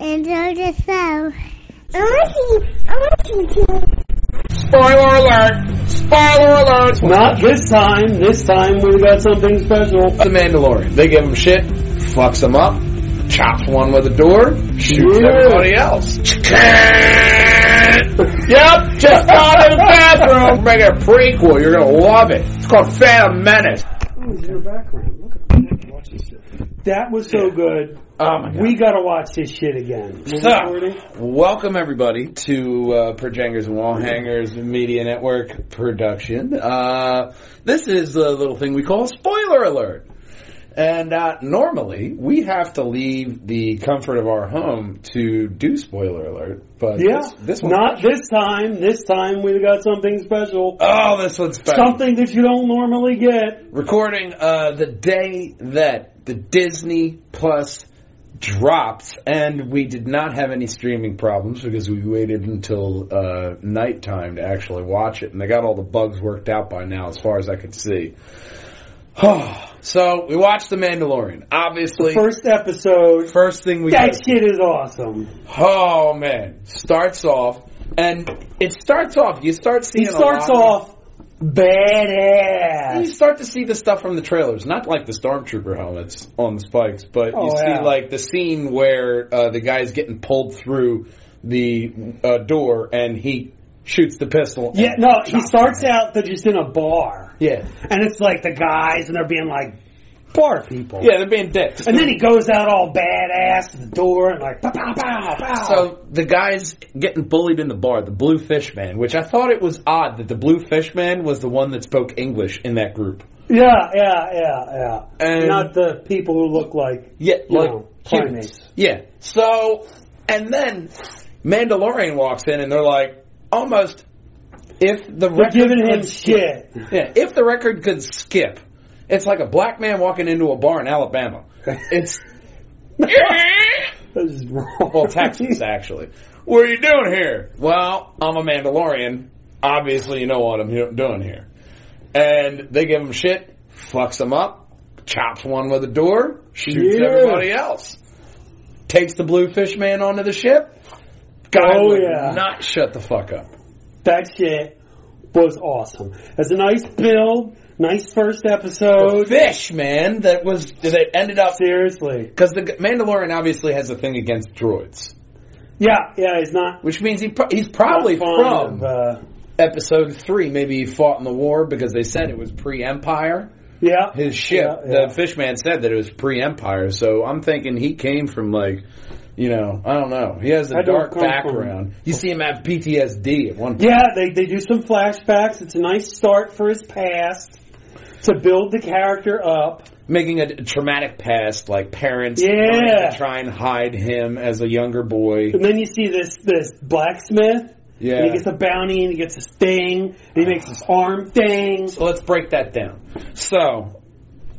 Enjoy the show. I want to. I want to. Spoiler alert! Spoiler alert! Not this time. This time we got something special. The Mandalorian. They give him shit, fucks him up, chops one with a door, shoots Yeah. everybody else. yep, just gone to the bathroom. Make it a prequel. You're gonna love it. It's called Phantom Menace. Oh, it's in the background. Look at that. Watch this shit. That was so good. Oh my god. We gotta watch this shit again. So, welcome everybody to uh, Projangers and Wall Hangers Media Network production. Uh, this is a little thing we call spoiler alert. And uh, normally we have to leave the comfort of our home to do spoiler alert, but Yeah. this, this one, Not this time. This time we've got something special. oh, this one's special. Something that you don't normally get. recording uh, the day that the Disney Plus dropped, and we did not have any streaming problems because we waited until uh, nighttime to actually watch it, and they got all the bugs worked out by now, as far as I could see. so we watched The Mandalorian. Obviously, First episode. first thing we That shit is awesome. oh man, starts off, and it starts off. You start He seeing a starts lot of- off badass. You start to see the stuff from the trailers, not like the stormtrooper helmets on the spikes, but you Oh, see yeah. like the scene where uh, the guy's getting pulled through the uh, door and he shoots the pistol. Yeah, no, he starts out they're just in a bar. Yeah, And it's like the guys and they're being like bar people. yeah, they're being dicks. And then he goes out all badass to the door and like pow pow pow pow. So the guy's getting bullied in the bar, the Blue Fish Man, which I thought it was odd that the Blue Fish Man was the one that spoke English in that group. yeah, yeah, yeah, yeah. And- Not the people who look like Yeah, like know, humans. Yeah. So, and then Mandalorian walks in, and they're like, almost if the They're record giving him could skip- shit. Yeah, if the record could skip, it's like a black man walking into a bar in Alabama. It's wrong. well, Texas actually. What are you doing here? Well, I'm a Mandalorian. Obviously, you know what I'm doing here. And they give him shit, fucks him up, chops one with a door, shoots Yeah. everybody else, takes the blue fish man onto the ship. Guy Oh, would yeah. not shut the fuck up. That shit was awesome. It's a nice build, nice first The episode. fish man that was that ended up Seriously. because the Mandalorian obviously has a thing against droids, Yeah, yeah, he's not which means he pro- he's probably from of, uh, episode three. Maybe he fought in the war because they said it was pre-Empire. yeah. His ship, Yeah, yeah. the fishman said that it was pre-Empire. So I'm thinking he came from like, you know, I don't know. He has a I dark background. You see him have PTSD at one point. Yeah, they, they do some flashbacks. It's a nice start for his past to build the character up. Making a traumatic past, like parents Yeah. trying to try and hide him as a younger boy. And then you see this this blacksmith. Yeah. He gets a bounty and he gets thing. And he makes his arm thing. So let's break that down. So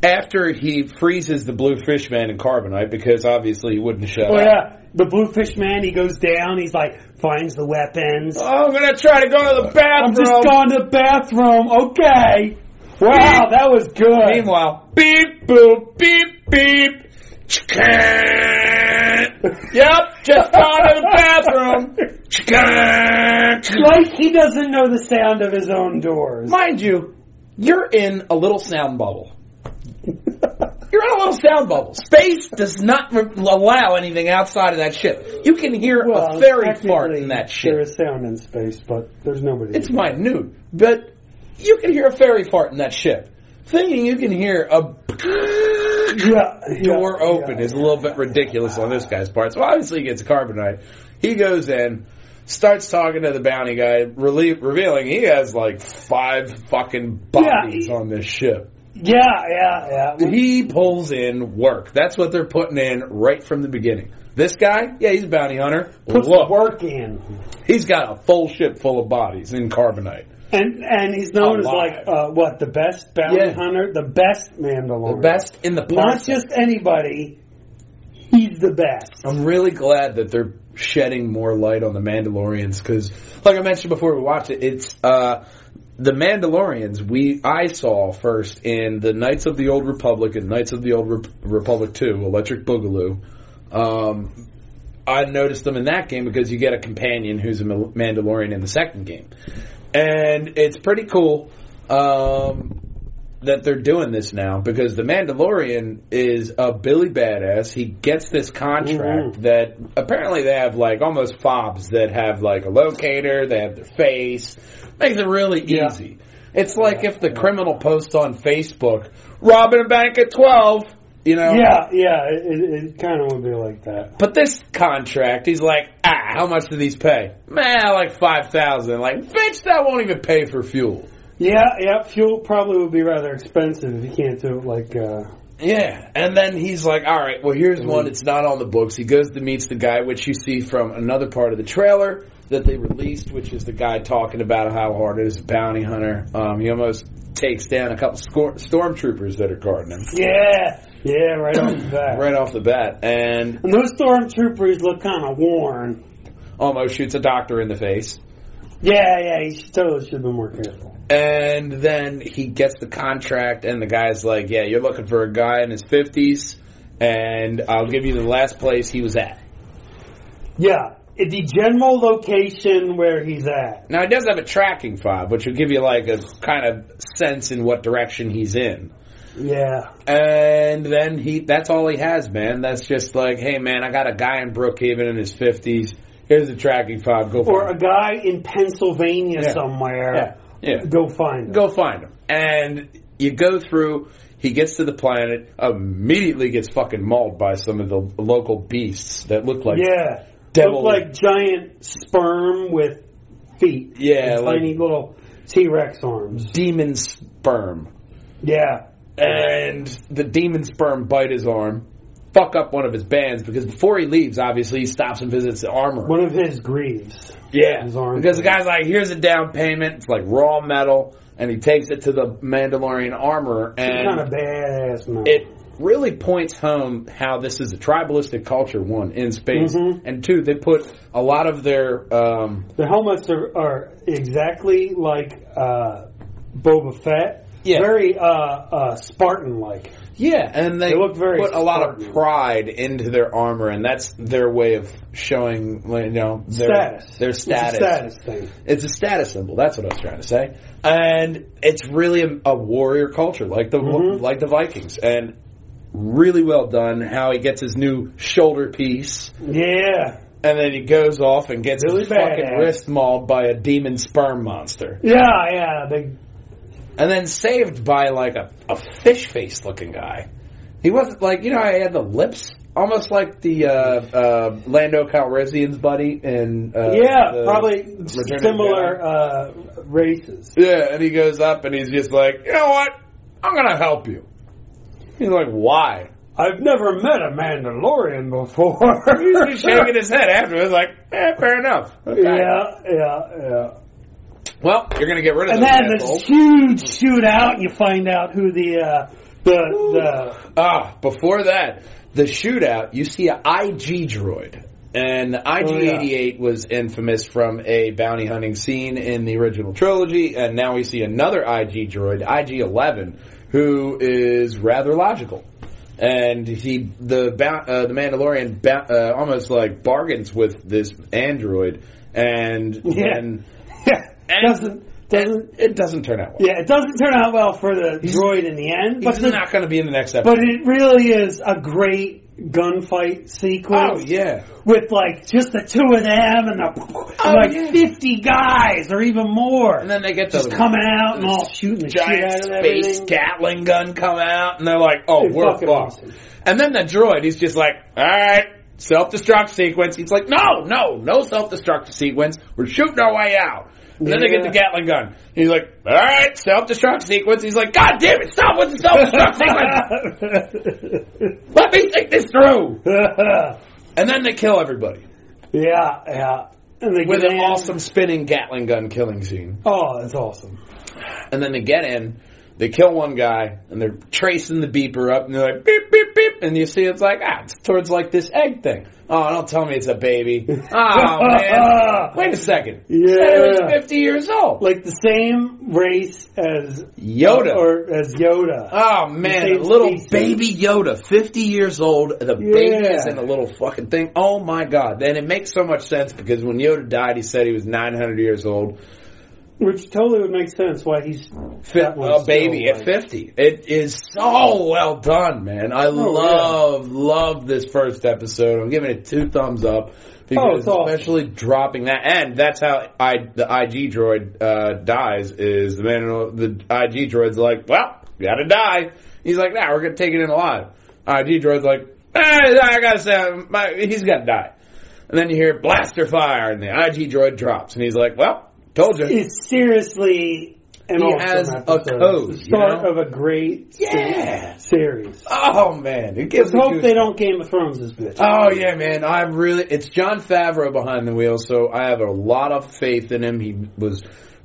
after he freezes the blue fish man in carbonite, because obviously he wouldn't shut Oh up. yeah, the bluefish man. He goes down. He's like finds the weapons. Oh, I'm gonna try to go to the bathroom. I'm just going to the bathroom. Okay. Wow, that was good. Meanwhile, beep boop, beep beep. yep, just gone to the bathroom. like he doesn't know the sound of his own doors. Mind you, you're in a little sound bubble. You're in a little sound bubble. Space does not re- allow anything outside of that ship. You can hear Well, a fairy fart in that There ship. is sound in space, but there's nobody. It's minute, but you can hear a fairy fart in that ship. Thinking you can hear a yeah, door yeah, open yeah. is a little bit ridiculous on this guy's part. So obviously he gets carbonite. He goes in, starts talking to the bounty guy, revealing he has like five fucking bodies Yeah. on this ship. Yeah, yeah, yeah. He pulls in work. That's what they're putting in right from the beginning. This guy, yeah, he's a bounty hunter. Puts Look, work in, he's got a full ship full of bodies in carbonite. and and he's known as like uh, what the best bounty Yeah. hunter, the best Mandalorian, The best in the Not just anybody. He's the best. I'm really glad that they're shedding more light on the Mandalorians because, like I mentioned before we watched it, it's uh, the Mandalorians we I saw first in the Knights of the Old Republic and Knights of the Old Rep- Republic Two, Electric Boogaloo. Um, I noticed them in that game because you get a companion who's a Mandalorian in the second game, and it's pretty cool um, that they're doing this now because the Mandalorian is a Billy badass. He gets this contract Mhm. that apparently they have like almost fobs that have like a locator. They have their face. Makes it really Yeah. easy. It's like if the criminal posts on Facebook, robbing a bank at twelve. You know, Yeah, yeah, it, it, it kind of would be like that. but this contract, he's like, ah, how much do these pay? Man, like five thousand. Like, bitch, that won't even pay for fuel. Yeah, yeah, fuel probably would be rather expensive if you can't do it like, uh, Yeah, and then he's like, all right, well, here's one. It's not on the books. He goes to meets the guy, which you see from another part of the trailer that they released, which is the guy talking about how hard it is a bounty hunter. Um, he almost takes down a couple scor- stormtroopers that are guarding him yeah, yeah, right off the bat. right off the bat, and And those stormtroopers look kind of worn. almost shoots a doctor in the face. Yeah, yeah, he totally should have been more careful. And then he gets the contract, and the guy's like, "Yeah, you're looking for a guy in his fifties, and I'll give you the last place he was at." Yeah, the general location where he's at. Now he does have a tracking fob, which will give you like a kind of sense in what direction he's in. Yeah, And then he—that's all he has, man. That's just like, hey, man, I got a guy in Brookhaven in his fifties. Here's the tracking pod. Go find him. or a him. guy in Pennsylvania Yeah. somewhere. Yeah, yeah. Go find him. Go find him. And you go through. He gets to the planet, immediately gets fucking mauled by some of the local beasts that look like yeah, devil- look like giant sperm with feet. Yeah, like- tiny little T Rex arms. demon sperm. Yeah, and the demon sperm bite his arm, fuck up one of his bands because before he leaves, obviously he stops and visits the armor. one of his greaves. yeah, his arm because the guy's like, "Here's a down payment. It's like raw metal," and he takes it to the Mandalorian armor, kind of and badass man. it really points home how this is a tribalistic culture. One in space, Mhm. and two, they put a lot of their um, the helmets are, are exactly like uh, Boba Fett. Yeah. Very uh, uh, Spartan like. Yeah, and they, They look very put a lot of pride into their armor, and that's their way of showing, you know, their Status. Their It's a status. status thing. It's a status symbol. That's what I was trying to say. And it's really a, a warrior culture, like the Mhm. like the Vikings, and really well done. How he gets his new shoulder piece, Yeah. and then he goes off and gets Really his fucking wrist mauled by a demon sperm monster, Yeah, yeah. They, and then saved by like a, a fish face looking guy. He wasn't like you know I had the lips. Almost like the uh, uh, Lando Calrissian's buddy and uh, yeah, probably similar uh, races. Yeah, and he goes up and he's just like, you know what? I'm gonna help you. He's like, why? I've never met a Mandalorian before. He's shaking his head afterwards, like, eh, fair enough. Okay. Yeah, yeah, yeah. Well, you're gonna get rid of And those then this huge shootout, and you find out who the uh, the Ah, before that, the shootout, you see a IG droid. And the IG-88 was infamous from a bounty hunting scene in the original trilogy, and now we see another IG droid, IG-11, who is rather logical. And he, the uh, the Mandalorian, ba- uh, almost like bargains with this android, and Yeah. then the and doesn't doesn't it doesn't turn out well. yeah it doesn't turn out well for the droid in the end, but He's the, not going to be in the next episode. but it really is a great gunfight sequence. oh yeah, with like just the two of them and, the, Oh, like yeah. fifty guys or even more, and then they get just coming out and all shooting the shit giant out of space. Gatling gun come out, and they're like, "Oh, It's we're fucked." awesome. And then the droid, he's just like, "All right, self destruct sequence." He's like, "No, no, no self destruct sequence. We're shooting our way out." And then they get the Gatling gun. He's like, "All right, self destruct sequence." He's like, "God damn it, stop with the self destruct sequence! Let me think this through." And then they kill everybody yeah, yeah. And they with get an in. awesome spinning Gatling gun killing scene. Oh, that's awesome. And then they get in, they kill one guy, and they're tracing the beeper up, and they're like, beep, beep, beep and you see it's like ah, it's towards like this egg thing. Oh, don't tell me it's a baby. Oh man, wait a second. Yeah. it was fifty years old. Like the same race as Yoda. or as Yoda. Oh man, a little species. baby Yoda, 50 years old, the Yeah. baby's in a little fucking thing. Oh my god. And it makes so much sense because when Yoda died, he said he was 900 years old. Which totally would make sense why he's Fi- That was a baby at 50. It is so well done, man. I Oh, love, love this first episode. I'm giving it two thumbs up. Because Oh, it's awesome. especially dropping that, and that's how I the IG droid uh, dies. Is the man the IG droid's like, well, you gotta die. He's like, nah, we're gonna take it in alive. IG droid's like, eh, I gotta say, my, he's gotta die. And then you hear blaster fire, and the IG droid drops, and he's like, well, told you. is seriously an He has a code, It's the start you of a great Yeah. series. Oh man, it gives Let's hope goosebumps. they don't Game of Thrones this bitch. Oh yeah, man. I'm really. It's Jon Favreau behind the wheel, so I have a lot of faith in him. He was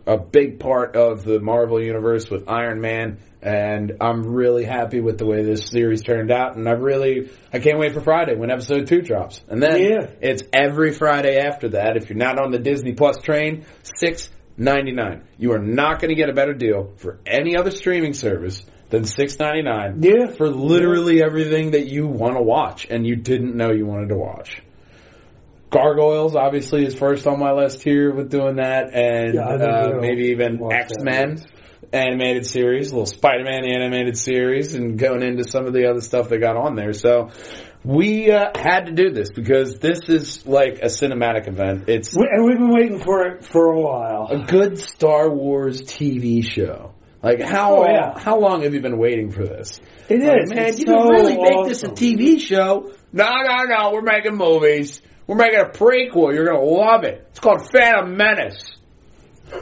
a big part of the Marvel universe with Iron Man, and I'm really happy with the way this series turned out. And I really, I can't wait for Friday when episode two drops, and then Yeah. it's every Friday after that. If you're not on the Disney Plus train, six ninety nine. You are not going to get a better deal for any other streaming service than six ninety nine Yeah. for literally everything that you want to watch and you didn't know you wanted to watch. Gargoyles obviously is first on my list here with doing that, and Yeah, uh, maybe even X Men animated series, little Spider Man animated series, and going into some of the other stuff they got on there. So we uh, had to do this because this is like a cinematic event. It's and we've been waiting for it for a while. a good Star Wars TV show. Like how Oh, yeah. how long have you been waiting for this? It Like, is. man, It's you so can really make this a. TV show. No, no, no. We're making movies. We're making a prequel. You're gonna love it. It's called Phantom Menace.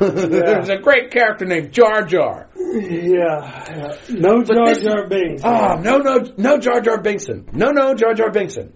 There's a great character named Jar Jar. Yeah. yeah. No Jar Jar Binks. Oh no, no, no Jar Jar Binkson. No, no Jar Jar Binkson.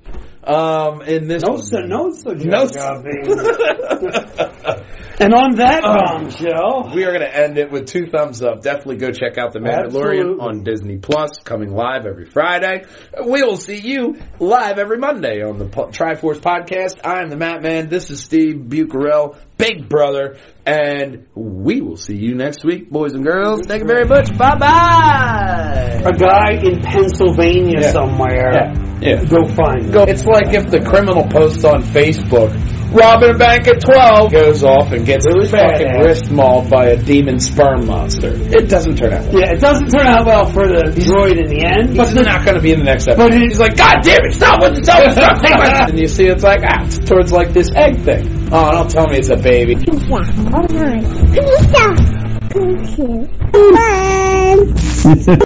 Um, in this no, one. so, no, so Jar No, Jar And on that bombshell, We are going to end it with two thumbs up. Definitely go check out The Mandalorian Absolutely. on Disney Plus, coming live every Friday. We will see you live every Monday on the Po- Triforce Podcast. I am the Matt Man. This is Steve Bucarell, Big Brother, and we will see you next week, boys and girls. Thank you very much. Bye bye. a guy in Pennsylvania Yeah. somewhere. Yeah, yeah. Go find him. Go. It's like if the criminal posts on Facebook, robbing a bank at 12, goes off and gets his fucking badass. wrist mauled by a demon sperm monster. It doesn't turn out well. Yeah, it doesn't turn out well for the droid in the end, But He's but not going to be in the next episode. But it- he's like, God damn it, stop with the stop, stop, take my-" And you see it's like, ah, it's towards like this egg thing. Oh, don't tell me it's a baby. Pizza. All right. Pizza. Pizza. Bye.